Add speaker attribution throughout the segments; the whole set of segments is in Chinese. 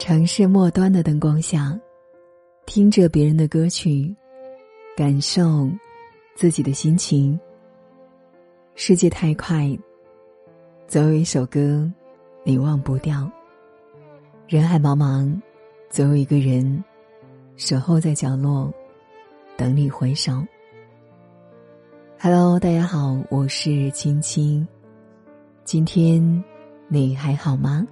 Speaker 1: 城市末端的灯光下，听着别人的歌曲，感受自己的心情。世界太快，总有一首歌你忘不掉。人海茫茫，总有一个人守候在角落，等你回首。Hello，大家好，我是青青。今天你还好吗？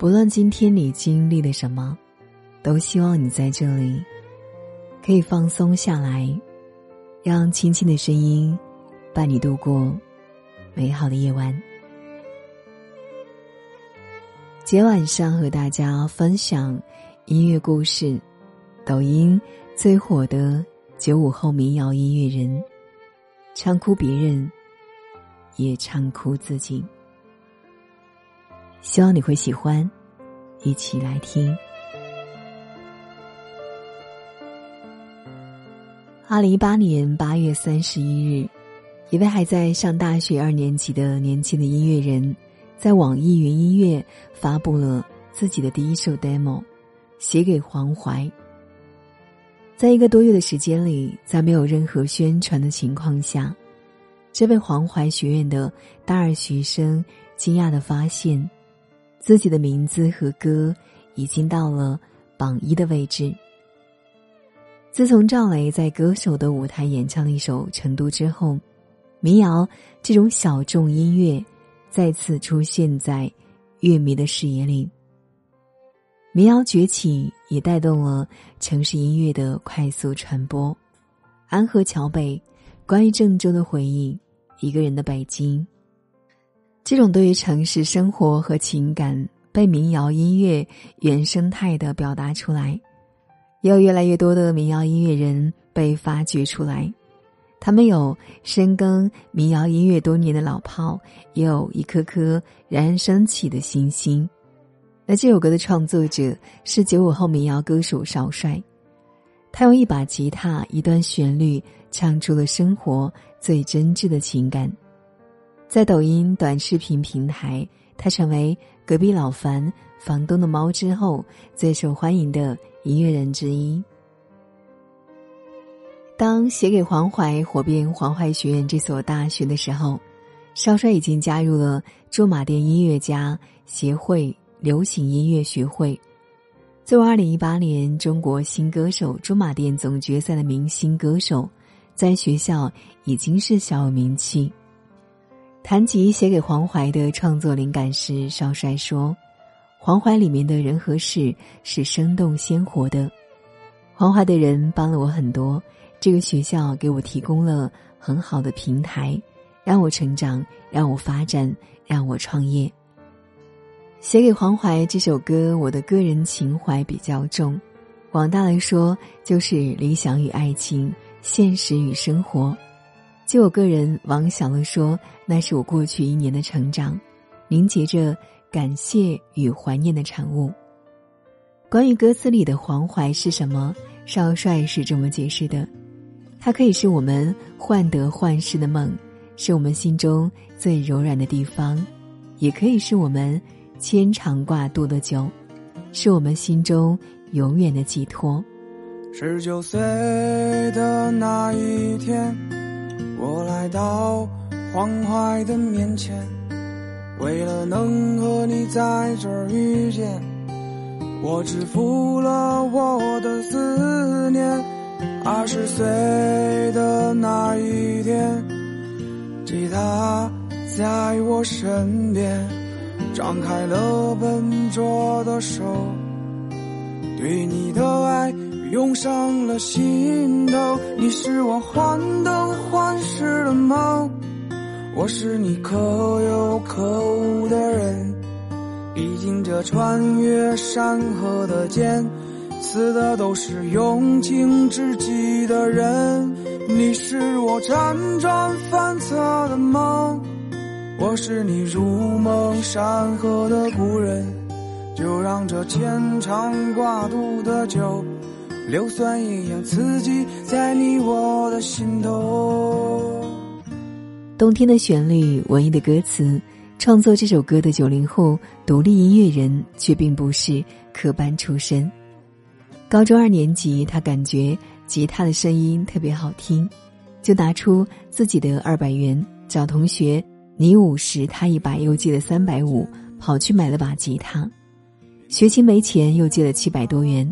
Speaker 1: 不论今天你经历了什么，都希望你在这里可以放松下来，让轻轻的声音伴你度过美好的夜晚。今晚上和大家分享音乐故事，抖音最火的九五后民谣音乐人，唱哭别人，也唱哭自己。希望你会喜欢，一起来听。二零一八年八月三十一日，一位还在上大学二年级的年轻的音乐人，在网易云音乐发布了自己的第一首 demo，写给黄淮。在一个多月的时间里，在没有任何宣传的情况下，这位黄淮学院的大二学生惊讶的发现。自己的名字和歌已经到了榜一的位置。自从赵雷在歌手的舞台演唱了一首《成都》之后，民谣这种小众音乐再次出现在乐迷的视野里。民谣崛起也带动了城市音乐的快速传播。安河桥北，关于郑州的回忆，一个人的北京。这种对于城市生活和情感被民谣音乐原生态的表达出来，也有越来越多的民谣音乐人被发掘出来。他们有深耕民谣音乐多年的老炮，也有一颗颗冉冉升起的星星。那这首歌的创作者是九五后民谣歌手少帅，他用一把吉他、一段旋律，唱出了生活最真挚的情感。在抖音短视频平台，他成为隔壁老樊、房东的猫之后最受欢迎的音乐人之一。当写给黄淮火遍黄淮学院这所大学的时候，少帅已经加入了驻马店音乐家协会流行音乐学会。作为二零一八年中国新歌手驻马店总决赛的明星歌手，在学校已经是小有名气。谈及写给黄淮的创作灵感时，少帅说：“黄淮里面的人和事是生动鲜活的，黄淮的人帮了我很多，这个学校给我提供了很好的平台，让我成长，让我发展，让我创业。”写给黄淮这首歌，我的个人情怀比较重，广大来说就是理想与爱情，现实与生活。就我个人，王小乐说，那是我过去一年的成长，凝结着感谢与怀念的产物。关于歌词里的黄淮是什么，少帅是这么解释的：它可以是我们患得患失的梦，是我们心中最柔软的地方，也可以是我们牵肠挂肚的酒，是我们心中永远的寄托。
Speaker 2: 十九岁的那一天。我来到黄淮的面前，为了能和你在这儿遇见，我支付了我的思念。二十岁的那一天，吉他在我身边，张开了笨拙的手，对你的爱。涌上了心头，你是我患得患失的梦，我是你可有可无的人。毕竟这穿越山河的剑，刺的都是用情至极的人。你是我辗转反侧的梦，我是你如梦山河的故人。就让这牵肠挂肚的酒。硫酸一样刺激在你我的心头。
Speaker 1: 冬天的旋律，文艺的歌词，创作这首歌的九零后独立音乐人却并不是科班出身。高中二年级，他感觉吉他的声音特别好听，就拿出自己的二百元找同学，你五十他一百，又借了三百五，跑去买了把吉他。学琴没钱，又借了七百多元。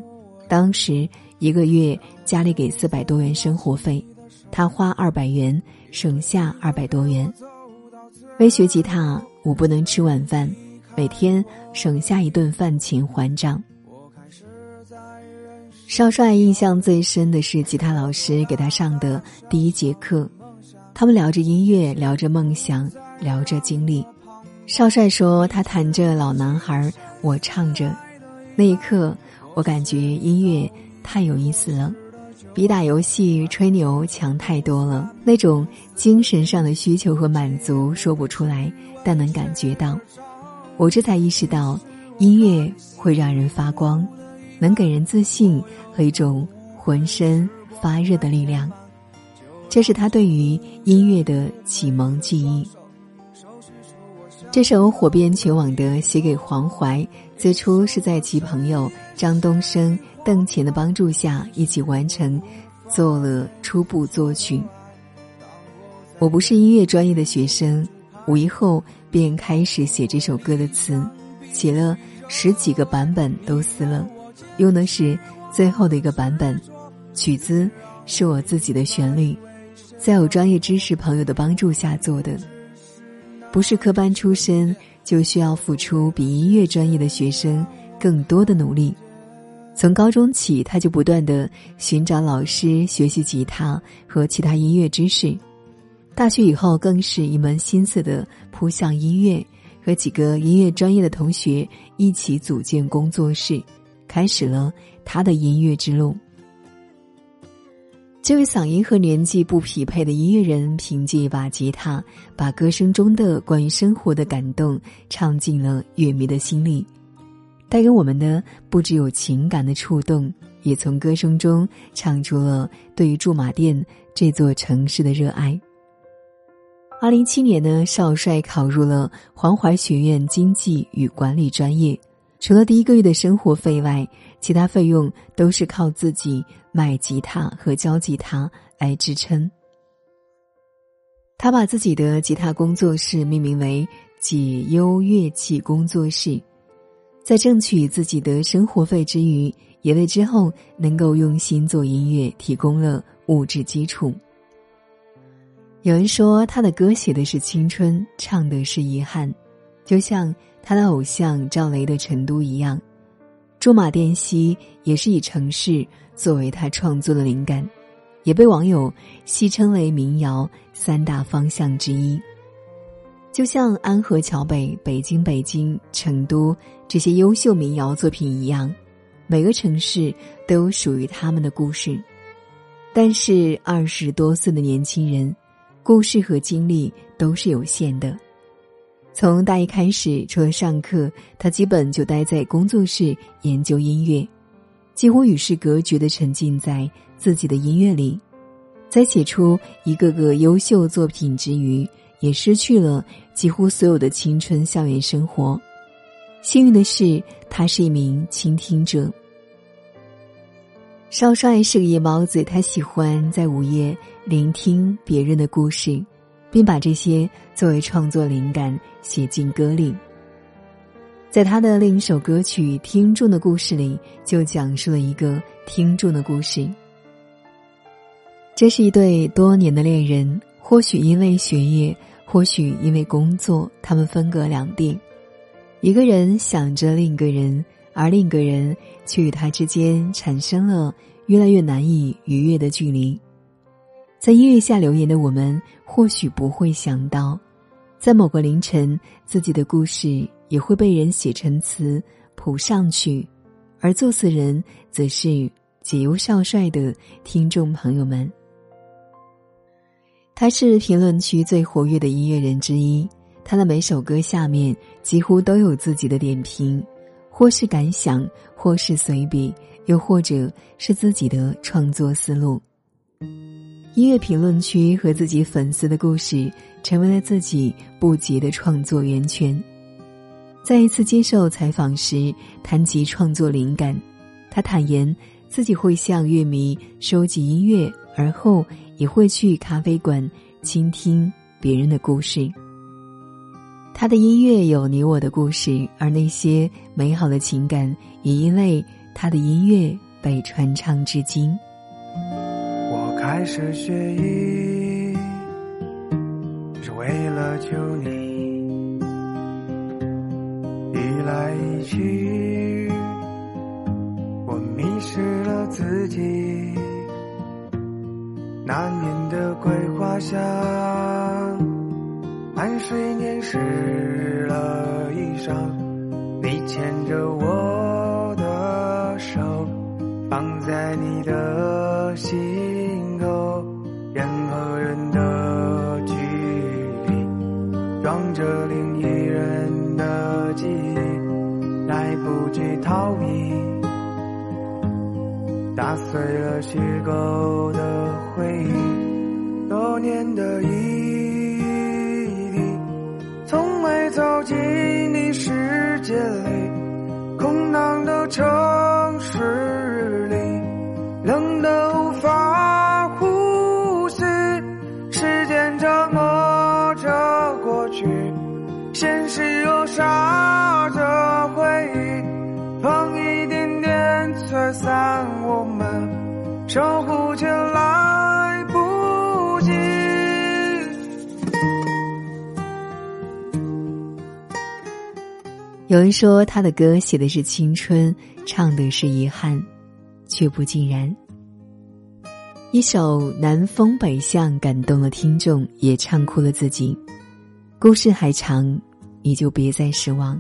Speaker 1: 当时一个月家里给四百多元生活费，他花二百元，省下二百多元。为学吉他，我不能吃晚饭，每天省下一顿饭钱还账。少帅印象最深的是吉他老师给他上的第一节课，他们聊着音乐，聊着梦想，聊着经历。少帅说他弹着《老男孩》，我唱着。那一刻，我感觉音乐太有意思了。比打游戏、吹牛强太多了。那种精神上的需求和满足说不出来，但能感觉到。我这才意识到，音乐会让人发光，能给人自信和一种浑身发热的力量。这是他对于音乐的启蒙记忆。这首火遍全网的《写给黄淮》，最初是在其朋友张东升。邓乾的帮助下，一起完成，做了初步作曲。我不是音乐专业的学生，五一后便开始写这首歌的词，写了十几个版本都撕了，用的是最后的一个版本。曲子是我自己的旋律，在有专业知识朋友的帮助下做的。不是科班出身，就需要付出比音乐专业的学生更多的努力。从高中起，他就不断的寻找老师学习吉他和其他音乐知识。大学以后，更是一门心思的扑向音乐，和几个音乐专业的同学一起组建工作室，开始了他的音乐之路。这位嗓音和年纪不匹配的音乐人，凭借一把吉他，把歌声中的关于生活的感动唱进了乐迷的心里。带给我们的不只有情感的触动，也从歌声中唱出了对于驻马店这座城市的热爱。二零一七年呢，少帅考入了黄淮学院经济与管理专业，除了第一个月的生活费外，其他费用都是靠自己买吉他和教吉他来支撑。他把自己的吉他工作室命名为“解忧乐器工作室”。在挣取自己的生活费之余，也为之后能够用心做音乐提供了物质基础。有人说他的歌写的是青春，唱的是遗憾，就像他的偶像赵雷的《成都》一样。驻马店西也是以城市作为他创作的灵感，也被网友戏称为民谣三大方向之一。就像安河桥北、北京、北京、成都这些优秀民谣作品一样，每个城市都有属于他们的故事。但是二十多岁的年轻人，故事和经历都是有限的。从大一开始，除了上课，他基本就待在工作室研究音乐，几乎与世隔绝的沉浸在自己的音乐里，在写出一个个优秀作品之余。也失去了几乎所有的青春校园生活。幸运的是，他是一名倾听者。少帅是个夜猫子，他喜欢在午夜聆听别人的故事，并把这些作为创作灵感写进歌里。在他的另一首歌曲《听众的故事》里，就讲述了一个听众的故事。这是一对多年的恋人，或许因为学业。或许因为工作，他们分隔两地，一个人想着另一个人，而另一个人却与他之间产生了越来越难以逾越的距离。在音乐下留言的我们，或许不会想到，在某个凌晨，自己的故事也会被人写成词谱上去，而作词人则是解忧少帅的听众朋友们。他是评论区最活跃的音乐人之一，他的每首歌下面几乎都有自己的点评，或是感想，或是随笔，又或者是自己的创作思路。音乐评论区和自己粉丝的故事，成为了自己不竭的创作源泉。在一次接受采访时，谈及创作灵感，他坦言自己会向乐迷收集音乐，而后也会去咖啡馆倾听别人的故事。他的音乐有你我的故事，而那些美好的情感也因为他的音乐被传唱至今。
Speaker 2: 我开始学艺，是为了求你。一来一去，我迷失了自己。那年的桂花香。汗水粘湿了衣裳，你牵着我的手，放在你的心口，任何人的距离，装着另一人的记忆，来不及逃避，打碎了虚构的回忆，多年的异地，从未。走进你世界里，空荡的城市
Speaker 1: 有人说他的歌写的是青春，唱的是遗憾，却不尽然。一首《南风北向》感动了听众，也唱哭了自己。故事还长，你就别再失望。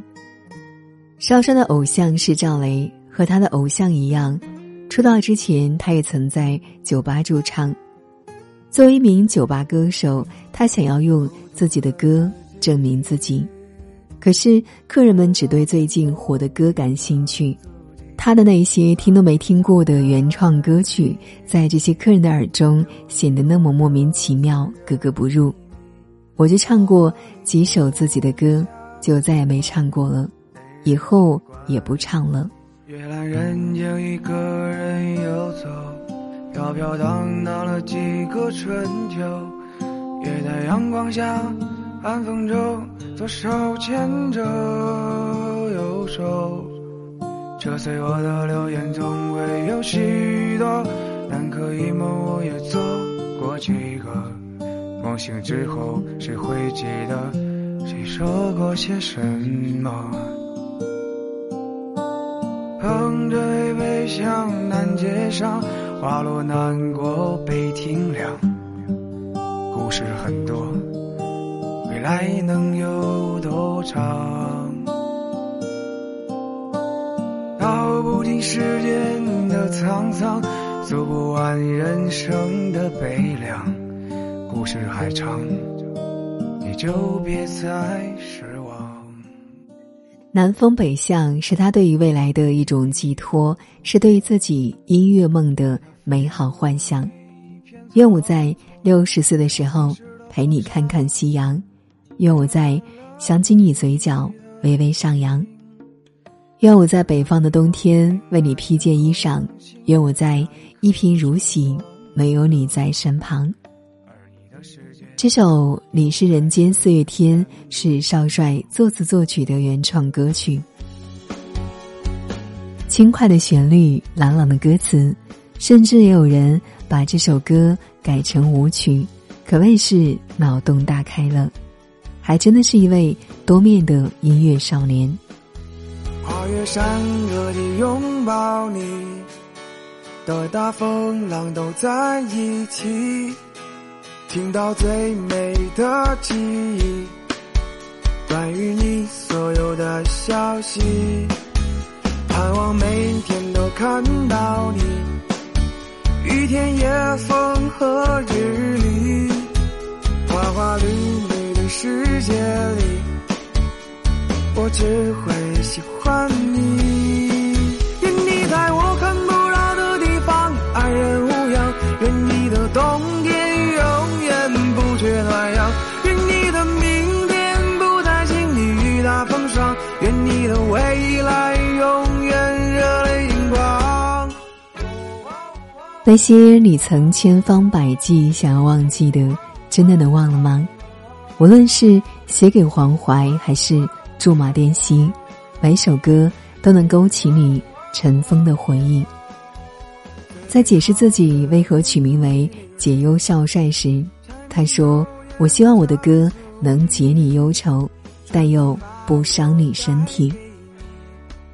Speaker 1: 邵山的偶像是赵雷，和他的偶像一样，出道之前他也曾在酒吧驻唱。作为一名酒吧歌手，他想要用自己的歌证明自己。可是，客人们只对最近火的歌感兴趣，他的那些听都没听过的原创歌曲，在这些客人的耳中显得那么莫名其妙、格格不入。我就唱过几首自己的歌，就再也没唱过了，以后也不唱了。
Speaker 2: 夜阑人静，一个人游走，飘飘荡荡了几个春秋，也在阳光下。寒风中，左手牵着右手，扯碎我的流言，总会有许多。南柯一梦，我也做过几个。梦醒之后，谁会记得谁说过些什么？捧着一杯香，南街上，花落南国北亭凉。故事很多。未来能有多长？道不尽时间的沧桑，走不完人生的悲凉。故事还长，你就别再失望。
Speaker 1: 南风北向是他对于未来的一种寄托，是对自己音乐梦的美好幻想。愿我在六十岁的时候陪你看看夕阳。愿我在想起你嘴角微微上扬，愿我在北方的冬天为你披件衣裳，愿我在一贫如洗没有你在身旁。这首《你是人间四月天》是少帅作词作曲的原创歌曲，轻快的旋律，朗朗的歌词，甚至也有人把这首歌改成舞曲，可谓是脑洞大开了。还真的是一位多面的音乐少年。
Speaker 2: 跨越山河的拥抱你，的大风浪都在一起，听到最美的记忆，关于你所有的消息，盼望每天都看到你，雨天夜风和日丽，只会喜欢你愿你在我看不到的地方安然无恙愿你的冬天永远不缺暖阳愿你的明天不再经历雨打风霜愿你的未来永远热泪盈眶。
Speaker 1: 那些你曾千方百计想要忘记的真的能忘了吗？无论是写给黄淮还是驻马店西，每首歌都能勾起你尘封的回忆。在解释自己为何取名为“解忧少帅”时，他说：“我希望我的歌能解你忧愁，但又不伤你身体。”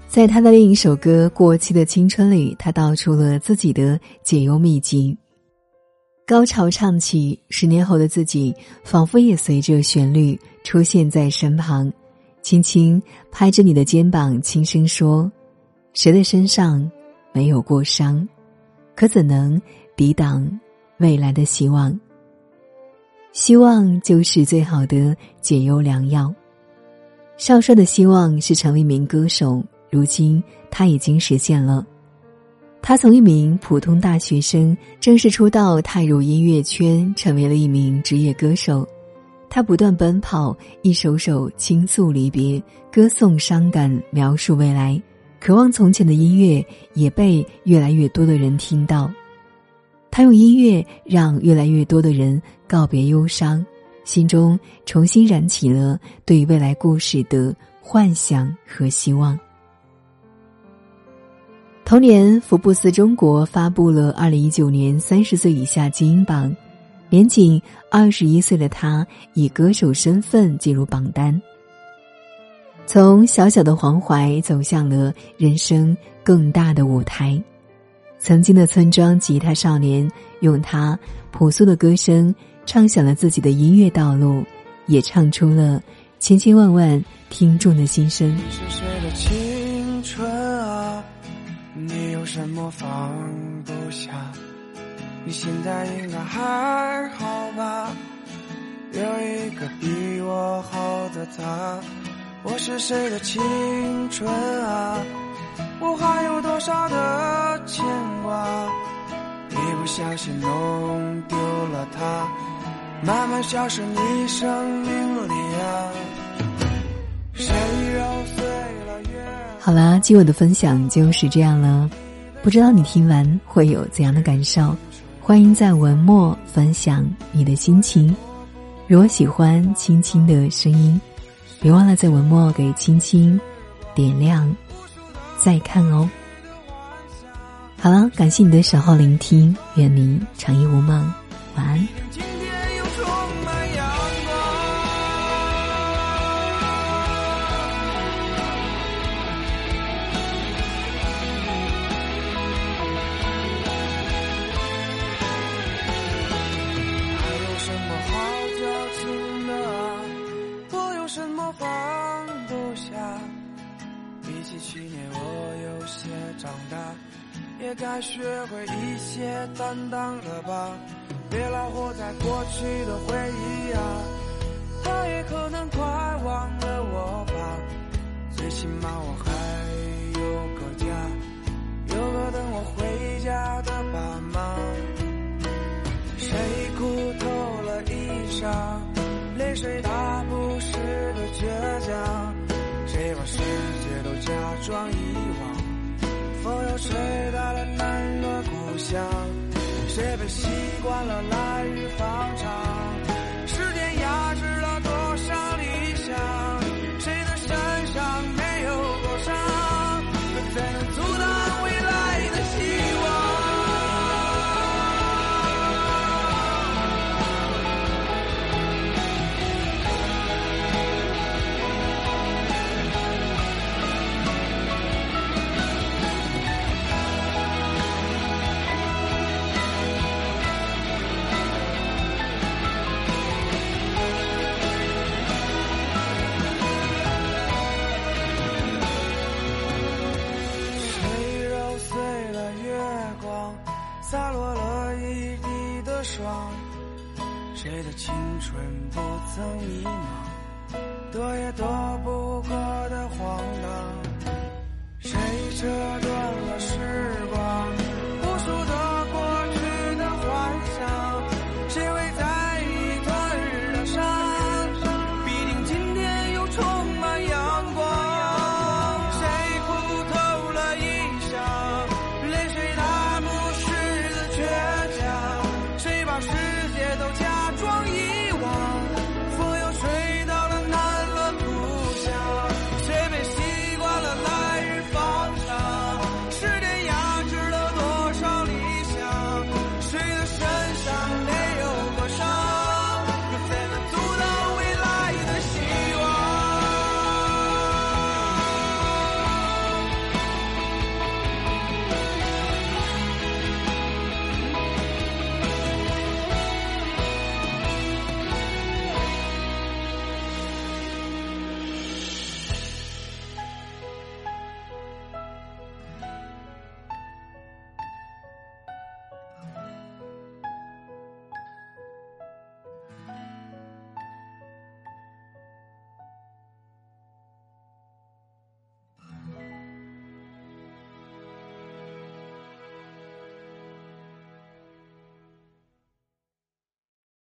Speaker 1: 在他的另一首歌《过期的青春》里，他道出了自己的解忧秘籍。高潮唱起，十年后的自己仿佛也随着旋律出现在身旁，轻轻拍着你的肩膀，轻声说：“谁的身上没有过伤？可怎能抵挡未来的希望？希望就是最好的解忧良药。”少帅的希望是成为一名歌手。如今他已经实现了。他从一名普通大学生正式出道，踏入音乐圈，成为了一名职业歌手。他不断奔跑，一首首倾诉离别，歌颂伤感，描述未来，渴望从前的音乐也被越来越多的人听到。他用音乐让越来越多的人告别忧伤，心中重新燃起了对未来故事的幻想和希望。同年，福布斯中国发布了二零一九年三十岁以下精英榜，年仅二十一岁的他以歌手身份进入榜单。从小小的黄淮走向了人生更大的舞台，曾经的村庄吉他少年用他朴素的歌声唱响了自己的音乐道路，也唱出了千千万万听众的心声是谁的青春啊你有。
Speaker 2: 什么放不下？你现在应该还好吧？有一个比我好的他，我是谁的青春啊？我还有多少的牵挂？一不小心弄丢了他，慢慢消失你生命里啊。谁揉碎了月？
Speaker 1: 好啦，今晚的分享就是这样了。不知道你听完会有怎样的感受？欢迎在文末分享你的心情。如果喜欢青青的声音，别忘了在文末给青青点亮再看哦。好了，感谢你的守候聆听，愿你长夜无梦，晚安。
Speaker 2: 也该学会一些担当了吧，别老活在过去的回忆啊。他也可能快忘了我吧，最起码我还有个家，有个等我回家的爸妈。谁哭透了衣裳，泪水打不湿的倔强，谁把世界都假装遗忘。风又吹，谁被习惯了